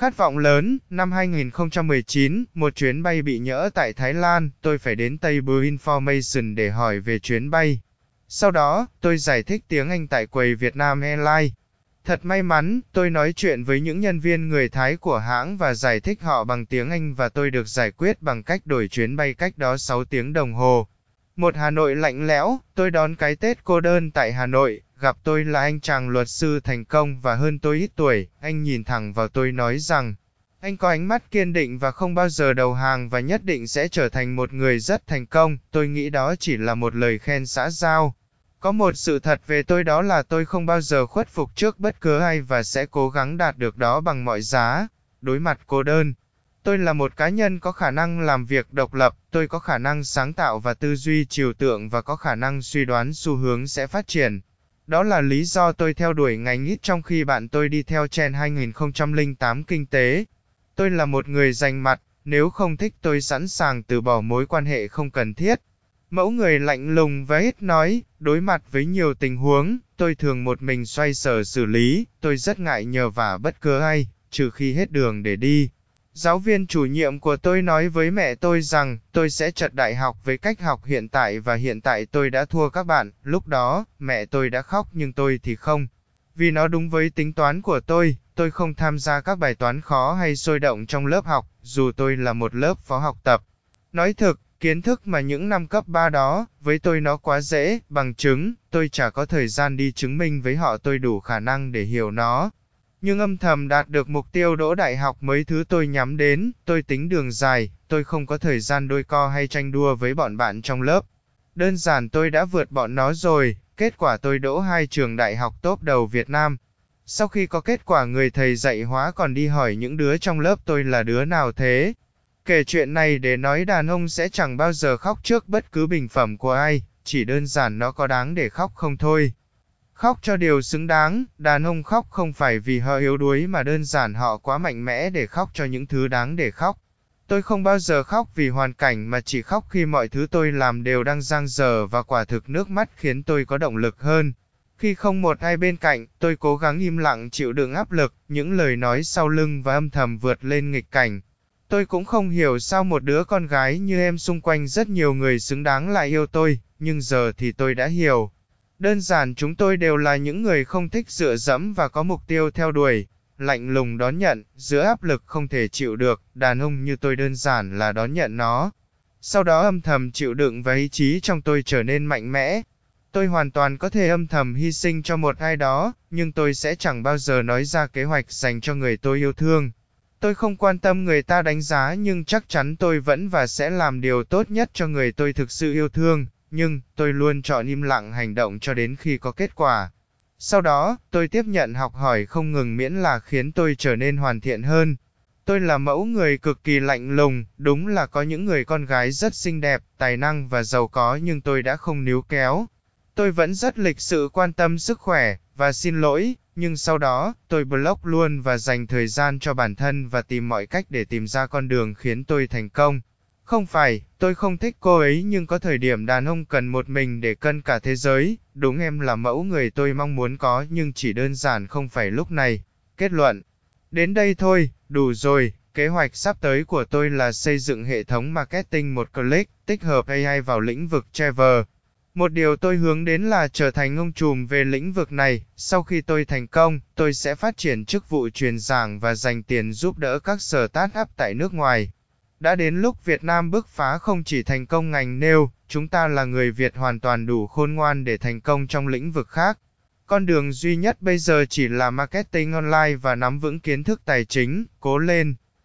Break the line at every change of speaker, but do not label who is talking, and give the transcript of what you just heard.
Khát vọng lớn, năm 2019, một chuyến bay bị nhỡ tại Thái Lan, tôi phải đến Tây Blue Information để hỏi về chuyến bay. Sau đó, tôi giải thích tiếng Anh tại quầy Việt Nam Airlines. Thật may mắn, tôi nói chuyện với những nhân viên người Thái của hãng và giải thích họ bằng tiếng Anh và tôi được giải quyết bằng cách đổi chuyến bay cách đó 6 tiếng đồng hồ. Một Hà Nội lạnh lẽo, tôi đón cái Tết cô đơn tại Hà Nội, gặp tôi là anh chàng luật sư thành công và hơn tôi ít tuổi, anh nhìn thẳng vào tôi nói rằng, anh có ánh mắt kiên định và không bao giờ đầu hàng và nhất định sẽ trở thành một người rất thành công, tôi nghĩ đó chỉ là một lời khen xã giao. Có một sự thật về tôi đó là tôi không bao giờ khuất phục trước bất cứ ai và sẽ cố gắng đạt được đó bằng mọi giá. Đối mặt cô đơn, tôi là một cá nhân có khả năng làm việc độc lập, tôi có khả năng sáng tạo và tư duy trừu tượng và có khả năng suy đoán xu hướng sẽ phát triển. Đó là lý do tôi theo đuổi ngành ít trong khi bạn tôi đi theo Chen 2008 kinh tế. Tôi là một người dành mặt, nếu không thích tôi sẵn sàng từ bỏ mối quan hệ không cần thiết. Mẫu người lạnh lùng và ít nói, đối mặt với nhiều tình huống, tôi thường một mình xoay sở xử lý, tôi rất ngại nhờ vả bất cứ ai, trừ khi hết đường để đi. Giáo viên chủ nhiệm của tôi nói với mẹ tôi rằng, tôi sẽ chật đại học với cách học hiện tại và hiện tại tôi đã thua các bạn, lúc đó, mẹ tôi đã khóc nhưng tôi thì không. Vì nó đúng với tính toán của tôi, tôi không tham gia các bài toán khó hay sôi động trong lớp học, dù tôi là một lớp phó học tập. Nói thực, kiến thức mà những năm cấp 3 đó, với tôi nó quá dễ, bằng chứng, tôi chả có thời gian đi chứng minh với họ tôi đủ khả năng để hiểu nó. Nhưng âm thầm đạt được mục tiêu đỗ đại học mấy thứ tôi nhắm đến, tôi tính đường dài, tôi không có thời gian đôi co hay tranh đua với bọn bạn trong lớp. Đơn giản tôi đã vượt bọn nó rồi, kết quả tôi đỗ hai trường đại học top đầu Việt Nam. Sau khi có kết quả người thầy dạy hóa còn đi hỏi những đứa trong lớp tôi là đứa nào thế. Kể chuyện này để nói đàn ông sẽ chẳng bao giờ khóc trước bất cứ bình phẩm của ai, chỉ đơn giản nó có đáng để khóc không thôi. Khóc cho điều xứng đáng, đàn ông khóc không phải vì họ yếu đuối mà đơn giản họ quá mạnh mẽ để khóc cho những thứ đáng để khóc. Tôi không bao giờ khóc vì hoàn cảnh mà chỉ khóc khi mọi thứ tôi làm đều đang giang dở và quả thực nước mắt khiến tôi có động lực hơn. Khi không một ai bên cạnh, tôi cố gắng im lặng chịu đựng áp lực, những lời nói sau lưng và âm thầm vượt lên nghịch cảnh. Tôi cũng không hiểu sao một đứa con gái như em xung quanh rất nhiều người xứng đáng lại yêu tôi, nhưng giờ thì tôi đã hiểu. Đơn giản chúng tôi đều là những người không thích dựa dẫm và có mục tiêu theo đuổi, lạnh lùng đón nhận, giữa áp lực không thể chịu được, đàn ông như tôi đơn giản là đón nhận nó. Sau đó âm thầm chịu đựng và ý chí trong tôi trở nên mạnh mẽ. Tôi hoàn toàn có thể âm thầm hy sinh cho một ai đó, nhưng tôi sẽ chẳng bao giờ nói ra kế hoạch dành cho người tôi yêu thương. Tôi không quan tâm người ta đánh giá nhưng chắc chắn tôi vẫn và sẽ làm điều tốt nhất cho người tôi thực sự yêu thương, nhưng tôi luôn chọn im lặng hành động cho đến khi có kết quả. Sau đó, tôi tiếp nhận học hỏi không ngừng miễn là khiến tôi trở nên hoàn thiện hơn. Tôi là mẫu người cực kỳ lạnh lùng, đúng là có những người con gái rất xinh đẹp, tài năng và giàu có nhưng tôi đã không níu kéo. Tôi vẫn rất lịch sự quan tâm sức khỏe, và xin lỗi, nhưng sau đó, tôi block luôn và dành thời gian cho bản thân và tìm mọi cách để tìm ra con đường khiến tôi thành công. Không phải, tôi không thích cô ấy nhưng có thời điểm đàn ông cần một mình để cân cả thế giới, đúng em là mẫu người tôi mong muốn có nhưng chỉ đơn giản không phải lúc này. Kết luận. Đến đây thôi, đủ rồi, kế hoạch sắp tới của tôi là xây dựng hệ thống marketing một click, tích hợp AI vào lĩnh vực Trevor. Một điều tôi hướng đến là trở thành ông trùm về lĩnh vực này, sau khi tôi thành công, tôi sẽ phát triển chức vụ truyền giảng và dành tiền giúp đỡ các sở tát up tại nước ngoài. Đã đến lúc Việt Nam bứt phá không chỉ thành công ngành nêu, chúng ta là người Việt hoàn toàn đủ khôn ngoan để thành công trong lĩnh vực khác. Con đường duy nhất bây giờ chỉ là marketing online và nắm vững kiến thức tài chính, cố lên.